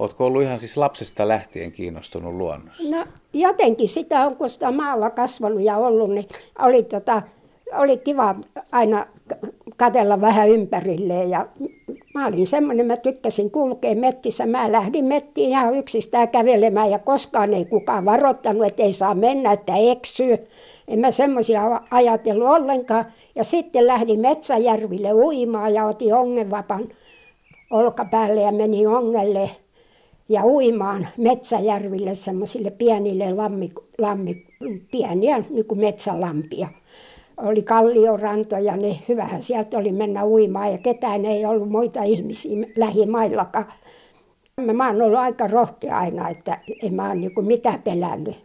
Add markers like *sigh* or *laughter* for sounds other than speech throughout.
Oletko ollut ihan siis lapsesta lähtien kiinnostunut luonnosta? No jotenkin sitä on, kun sitä maalla kasvanut ja ollut, niin oli, tota, oli kiva aina katella vähän ympärilleen. Ja mä olin semmoinen, mä tykkäsin kulkea mettissä. Mä lähdin mettiin ihan yksistään kävelemään ja koskaan ei kukaan varoittanut, että ei saa mennä, että eksyy. En mä semmoisia ajatellut ollenkaan. Ja sitten lähdin Metsäjärville uimaan ja otin ongenvapan olkapäälle ja menin ongelle ja uimaan Metsäjärville semmoisille pienille lammi, lammi, pieniä niin kuin metsälampia. Oli kalliorantoja, niin hyvähän sieltä oli mennä uimaan ja ketään ei ollut muita ihmisiä lähimaillakaan. Mä oon ollut aika rohkea aina, että en mä ole niin mitään pelännyt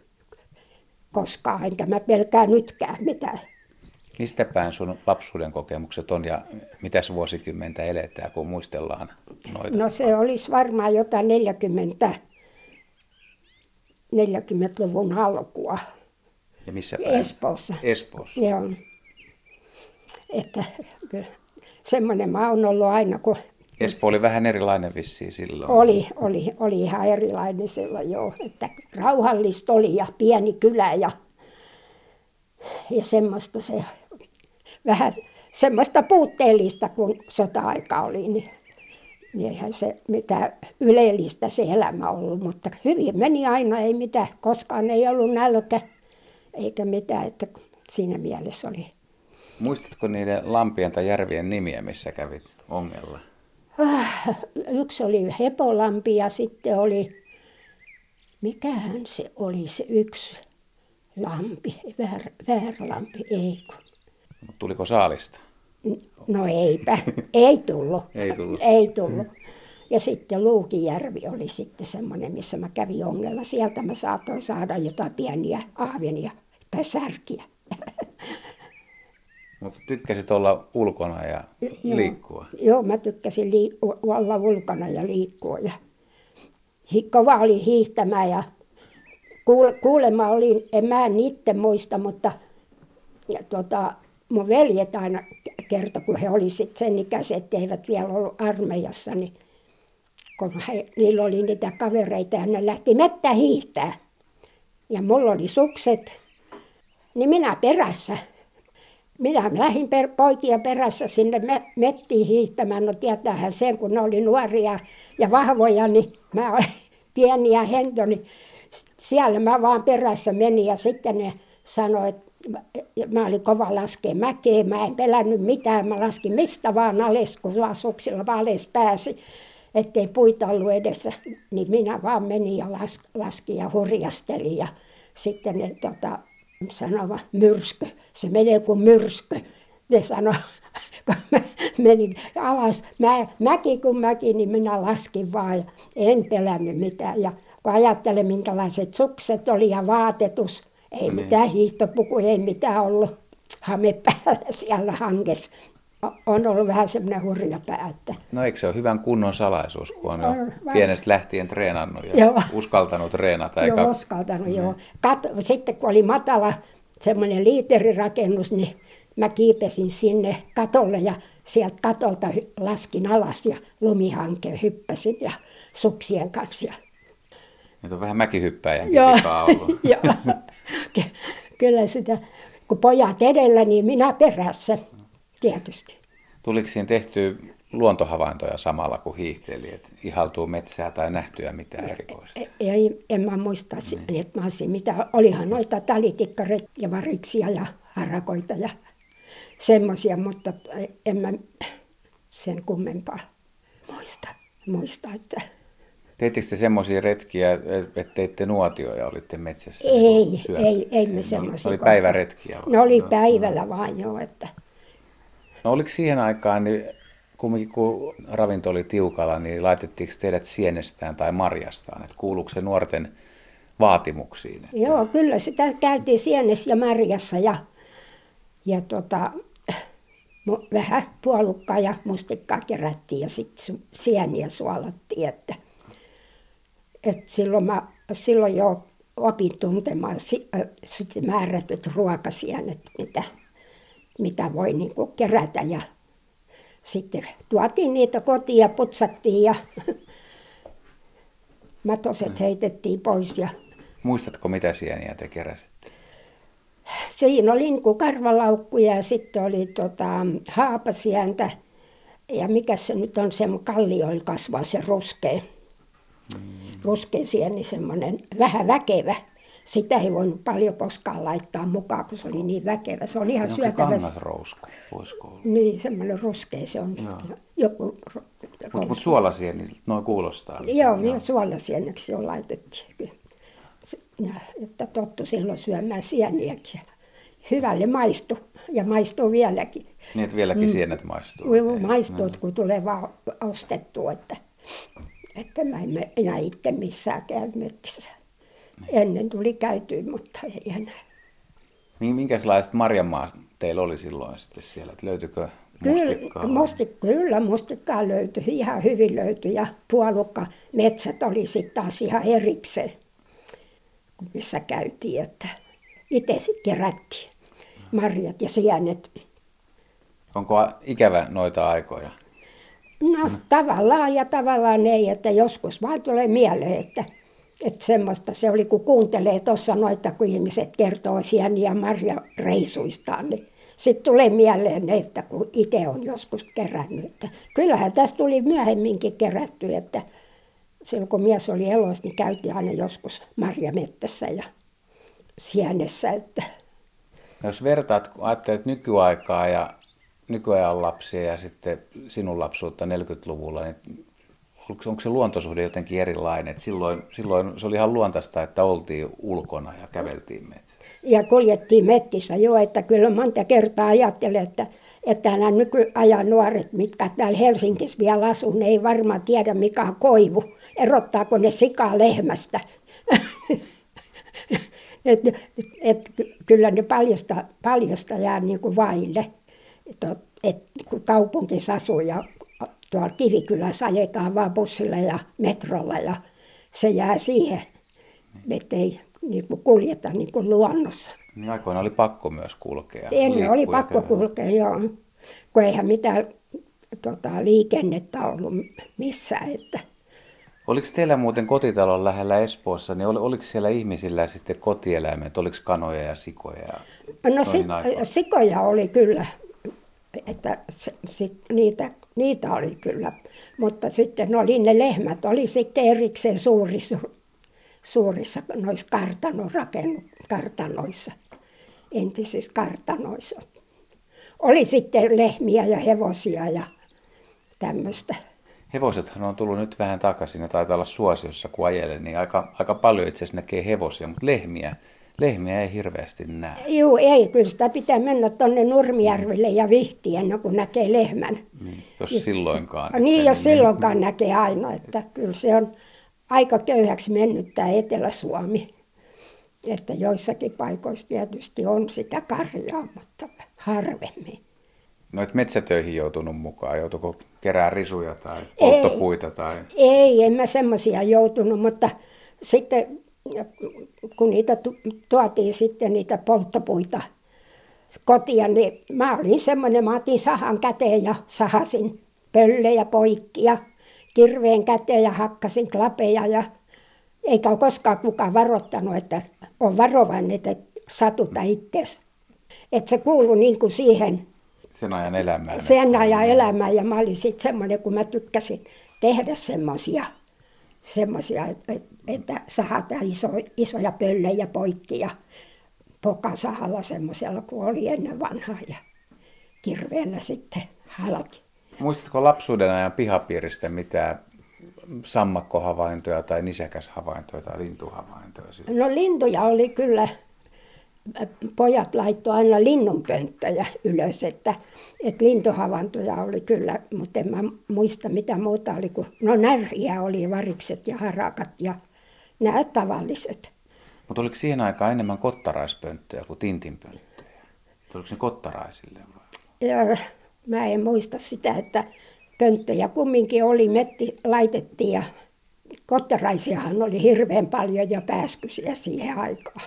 koskaan, enkä mä pelkää nytkään mitään. Mistä päin sun lapsuuden kokemukset on ja mitäs vuosikymmentä eletään, kun muistellaan noita? No se olisi varmaan jotain 40, 40-luvun alkua. Ja missä päin? Espoossa. Espoossa. Joo. Että kyllä semmoinen mä oon ollut aina, kun... Espoo oli vähän erilainen vissiin silloin. Oli, oli, oli ihan erilainen silloin, joo. Että rauhallista oli ja pieni kylä ja, ja semmoista se vähän semmoista puutteellista, kun sota-aika oli, niin, eihän se mitään ylellistä se elämä ollut, mutta hyvin meni aina, ei mitään, koskaan ei ollut nälkä eikä mitään, että siinä mielessä oli. Muistatko niiden lampien tai järvien nimiä, missä kävit ongella? Ah, yksi oli Hepolampi ja sitten oli, mikähän se oli se yksi lampi, Väär, Väärlampi, ei kun Tuliko saalista? No eipä, ei tullut. *laughs* ei tullut. Ei tullut. Ja sitten Luukijärvi oli sitten semmoinen, missä mä kävin ongella. Sieltä mä saatoin saada jotain pieniä ahvenia tai särkiä. *laughs* Mutta tykkäsit olla ulkona ja joo, liikkua? Joo, mä tykkäsin liik- olla ulkona ja liikkua. Ja kova oli hiihtämään ja kuulemma oli, en mä niitä muista, mutta ja tota, mun veljet aina kertoi, kun he oli sitten sen ikäiset, eivät vielä ollut armeijassa, niin kun he, niillä oli niitä kavereita ja ne lähti mettä hiihtää. Ja mulla oli sukset, niin minä perässä. Minä lähdin per, poikia perässä sinne me, mettiin hiihtämään. No tietäähän sen, kun ne oli nuoria ja vahvoja, niin mä olin *laughs* pieni ja hento, niin siellä mä vaan perässä menin ja sitten ne sanoi, että mä olin kova laskea mäkeä, mä en pelännyt mitään, mä laskin mistä vaan alas, kun lasuksilla alas pääsi, ettei puita ollut edessä, niin minä vaan menin ja las, laskin ja hurjastelin ja sitten ne tota, sanova myrsky, se menee kuin myrsky, ne sanoi, *laughs* kun mä menin alas, mä, mäki kun mäki, niin minä laskin vaan ja en pelännyt mitään. Ja kun ajattelen minkälaiset sukset oli ja vaatetus, ei niin. mitään hiihtopuku, ei mitään ollut hame päällä siellä hankessa. On ollut vähän semmoinen hurja pää. Että... No eikö se ole hyvän kunnon salaisuus, kun on, on jo pienestä lähtien treenannut ja joo. uskaltanut treenata? Eikä... Joo, uskaltanut, mm. joo. Kat... Sitten kun oli matala semmoinen liiterirakennus, niin mä kiipesin sinne katolle ja sieltä katolta laskin alas ja lumihanke hyppäsin ja suksien kanssa. Nyt on vähän mäkihyppäjänkin vikaa ollut. *laughs* Joo. *laughs* Kyllä sitä, kun pojat edellä, niin minä perässä, tietysti. Tuliko siinä tehty luontohavaintoja samalla kuin hiihteli, että ihaltuu metsää tai nähtyä mitään erikoista? Ei, en mä muista, niin. että mä olisin mitä, olihan noita talitikkaret ja variksia ja harakoita ja semmoisia, mutta en mä sen kummempaa muista, muista että Teittekö te semmoisia retkiä, että teitte nuotioja ja olitte metsässä? Ei, niin ei, ei me semmoisia. Oli päiväretkiä? Ne oli päivällä no. vaan jo. Että... No oliko siihen aikaan, niin kumminkin kun ravinto oli tiukalla, niin laitettiinko teidät sienestään tai marjastaan? Että kuuluuko se nuorten vaatimuksiin? Että... Joo, kyllä sitä käytiin sienessä ja marjassa ja, ja tota, vähän puolukkaa ja mustikkaa kerättiin ja sitten sieniä suolattiin. Että et silloin, mä, silloin jo opin tuntemaan sitten määrätyt ruokasienet, mitä, mitä voi niin kuin kerätä. Ja sitten tuotiin niitä kotiin ja putsattiin ja, *laughs* matoset heitettiin pois ja Muistatko, mitä sieniä te keräsitte? siinä oli niin kuin karvalaukkuja ja sitten oli tota, haapasientä ja mikä se nyt on, se kallioilla kasvaa se ruskea, ruskea sieni, semmoinen vähän väkevä. Sitä ei voinut paljon koskaan laittaa mukaan, kun se oli niin väkevä. Se on ihan Onko se syötävä. kangasrousku? Voisiko olla? Niin, semmoinen ruskea se on. Joo. Joku ro- Mutta mut suolasieni, noin kuulostaa. Joo, niin suolasieneksi jo laitettiin. Se- Että tottu silloin syömään sieniäkin. Hyvälle maistu ja maistuu vieläkin. Niin, että vieläkin sienet maistuu. Joo, maistuu, kun tulee vaan ostettua, että, että mä en enää itse missään käy metsissä. Ennen tuli käytyä, mutta ei enää. Niin, minkälaiset marjamaat teillä oli silloin sitten siellä? Että löytyykö mustikkaa? Kyllä, musti, kyllä, mustikkaa löytyi, ihan hyvin löytyi ja puolukka metsät oli sitten taas ihan erikseen, missä käytiin, että itse sitten kerättiin marjat ja sienet. Onko ikävä noita aikoja? No tavallaan ja tavallaan ei, että joskus vaan tulee mieleen, että, että semmoista se oli, kun kuuntelee tuossa noita, kun ihmiset kertoo sieni- ja marjareisuistaan, niin sitten tulee mieleen, että kun itse on joskus kerännyt. Että kyllähän tästä tuli myöhemminkin kerätty, että silloin kun mies oli elossa, niin käytiin aina joskus marjamettässä ja sienessä, että Jos vertaat, kun ajattelet nykyaikaa ja nykyajan lapsia ja sitten sinun lapsuutta 40-luvulla, niin onko, onko se luontosuhde jotenkin erilainen? Et silloin, silloin se oli ihan luontaista, että oltiin ulkona ja käveltiin metsässä. ja kuljettiin mettissä jo, että kyllä monta kertaa ajattelen, että, että nämä nykyajan nuoret, mitkä täällä Helsingissä vielä asuu, ne ei varmaan tiedä mikä on koivu. Erottaako ne sikaa lehmästä. *laughs* et, et, kyllä ne paljasta, paljasta jää niin kuin vaille. Et, et, kun kaupungissa asuu ja tuolla Kivikylässä ajetaan vaan bussilla ja metrolla ja se jää siihen, ettei niin kuin kuljeta niin kuin luonnossa. Niin aikoina oli pakko myös kulkea. Ennen oli liikkua ja pakko kävellä. kulkea, joo. Kun eihän mitään tota, liikennettä ollut missään. Että. Oliko teillä muuten kotitalon lähellä Espoossa, niin ol- oliko siellä ihmisillä sitten kotieläimet, oliko kanoja ja sikoja? ja No sit, aikoihin? sikoja oli kyllä, että se, sit, niitä, niitä oli kyllä. Mutta sitten oli ne lehmät, oli sitten erikseen suurissa, suurissa noissa kartano, rakennu, kartanoissa, entisissä kartanoissa. Oli sitten lehmiä ja hevosia ja tämmöistä. Hevosethan on tullut nyt vähän takaisin ja taitaa olla suosiossa, kun ajelee, niin aika, aika paljon itse asiassa näkee hevosia, mutta lehmiä, lehmiä ei hirveästi näe. Joo, ei, kyllä sitä pitää mennä tuonne Nurmijärvelle ja Vihtiin ennen kuin näkee lehmän. Niin, jos silloinkaan. Niin, että jos silloinkaan näkee aina, että kyllä se on aika köyhäksi mennyt tämä Etelä-Suomi. Että joissakin paikoissa tietysti on sitä karjaa, mutta harvemmin. Noit metsätöihin joutunut mukaan, joutuiko kerää risuja tai Ei. polttopuita tai... Ei, en mä semmoisia joutunut, mutta sitten kun niitä tu- tuotiin sitten niitä polttopuita kotia, niin mä olin semmoinen, mä otin sahan käteen ja sahasin pöllejä poikki ja kirveen käteen ja hakkasin klapeja ja eikä ole koskaan kukaan varoittanut, että on varovainen, että satuta itseäsi. Että se kuului niin kuin siihen Sen ajan elämään. sen ajan elämään ja mä olin sitten semmoinen, kun mä tykkäsin tehdä semmoisia, semmoisia että, että sahataan iso, isoja pöllejä poikki ja pokasahalla semmoisella, kun oli ennen vanhaa ja kirveellä sitten halki. Muistatko lapsuuden ajan pihapiiristä mitään sammakkohavaintoja tai nisäkäshavaintoja tai lintuhavaintoja? No lintuja oli kyllä, pojat laittoi aina linnunpönttöjä ylös, että, että lintuhavaintoja oli kyllä, mutta en mä muista mitä muuta oli kuin, no närhiä oli varikset ja harakat ja nämä tavalliset. Mutta oliko siihen aikaan enemmän kottaraispönttöjä kuin tintinpönttöjä? Oliko ne kottaraisille vai? Ja mä en muista sitä, että pönttöjä kumminkin oli, metti laitettiin ja kottaraisiahan oli hirveän paljon ja pääskysiä siihen aikaan.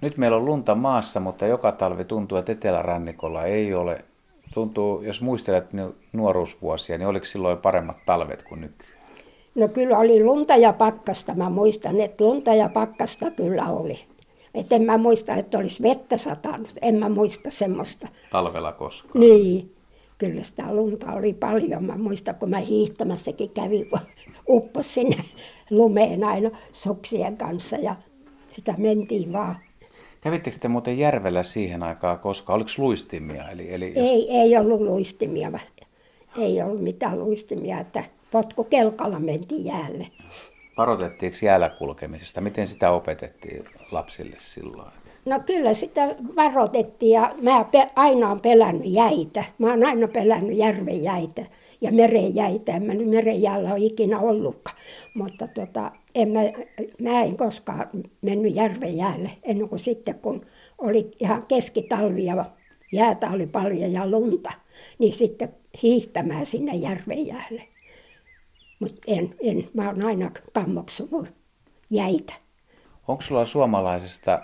Nyt meillä on lunta maassa, mutta joka talvi tuntuu, että etelärannikolla ei ole. Tuntuu, jos muistelet nu- nuoruusvuosia, niin oliko silloin paremmat talvet kuin nykyään? No kyllä oli lunta ja pakkasta. Mä muistan, että lunta ja pakkasta kyllä oli. Et en mä muista, että olisi vettä satanut. En mä muista semmoista. Talvella koskaan. Niin. Kyllä sitä lunta oli paljon. Mä muistan, kun mä hiihtämässäkin kävin, kun uppos sinne lumeen aina suksien kanssa ja sitä mentiin vaan. Kävittekö te muuten järvellä siihen aikaan koska Oliko luistimia? Eli, eli jos... Ei, ei ollut luistimia. Ei ollut mitään luistimia, että potkukelkalla mentiin jäälle. Varoitettiinko jäällä kulkemisesta? Miten sitä opetettiin lapsille silloin? No kyllä sitä varoitettiin ja mä aina olen pelännyt jäitä. Mä oon aina pelännyt järven jäitä ja meren jäitä. En mä nyt meren jäällä ole ikinä ollutkaan. Mutta tota, en mä, mä en koskaan mennyt järven jäälle ennen kuin sitten kun oli ihan keskitalvi ja jäätä oli paljon ja lunta. Niin sitten hiihtämään sinne järven jäälle. Mutta en, en, mä oon aina kammoksunut jäitä. Onko sulla suomalaisesta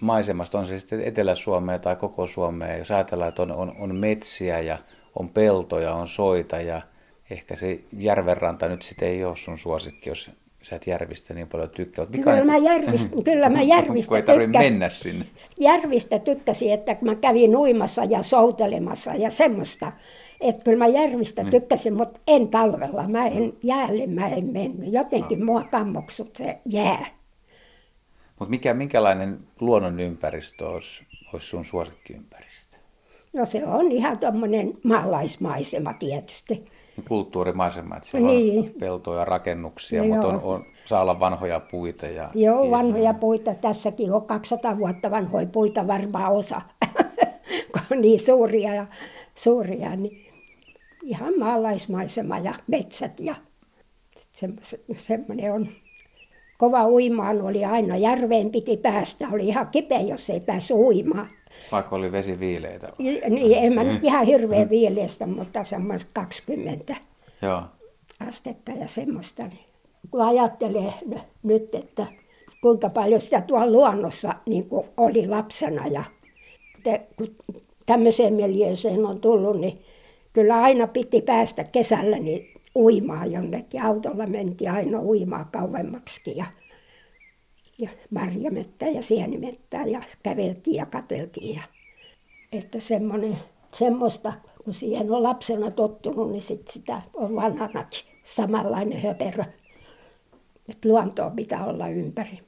maisemasta, on se sitten Etelä-Suomea tai koko Suomea, jos ajatellaan, että on, on, on metsiä ja on peltoja, on soita ja ehkä se järvenranta nyt sitten ei ole sun suosikki, jos sä et järvistä niin paljon tykkää. Mikä kyllä, mä järvistä, *laughs* kyllä mä järvistä Kun ei tarvitse mennä sinne. Järvistä tykkäsin, että mä kävin uimassa ja soutelemassa ja semmoista. Että kyllä mä järvistä niin. tykkäsin, mutta en talvella. Mä en jäälle mä en mennyt. Jotenkin no. mua kammoksut se jää. Mutta mikä, minkälainen luonnon ympäristö olisi, olisi sun suosikkiympäristö? No se on ihan tuommoinen maalaismaisema tietysti. Kulttuurimaisema, että siellä niin. on peltoja, rakennuksia, no mutta on, on, saa olla vanhoja puita. Ja, Joo, vanhoja puita. Tässäkin on 200 vuotta vanhoja puita varmaan osa, *laughs* kun on niin suuria ja suuria, niin ihan maalaismaisema ja metsät ja semmoinen on kova uimaan oli aina, järveen piti päästä, oli ihan kipeä, jos ei päässyt uimaan. Vaikka oli vesi viileitä? Niin, en mä nyt ihan hirveän viileästä, mutta semmoista 20 Joo. astetta ja semmoista. Niin kun ajattelee nyt, että kuinka paljon sitä tuolla luonnossa niin kuin oli lapsena ja te, kun tämmöiseen miljööseen on tullut, niin kyllä aina piti päästä kesällä niin uimaan jonnekin. Autolla mentiin aina uimaan kauemmaksi ja, ja marjamettä ja sienimettä ja käveltiin ja kateltiin. Ja, että semmoinen, semmoista, kun siihen on lapsena tottunut, niin sit sitä on vanhanakin samanlainen höperö. Että luontoa pitää olla ympäri.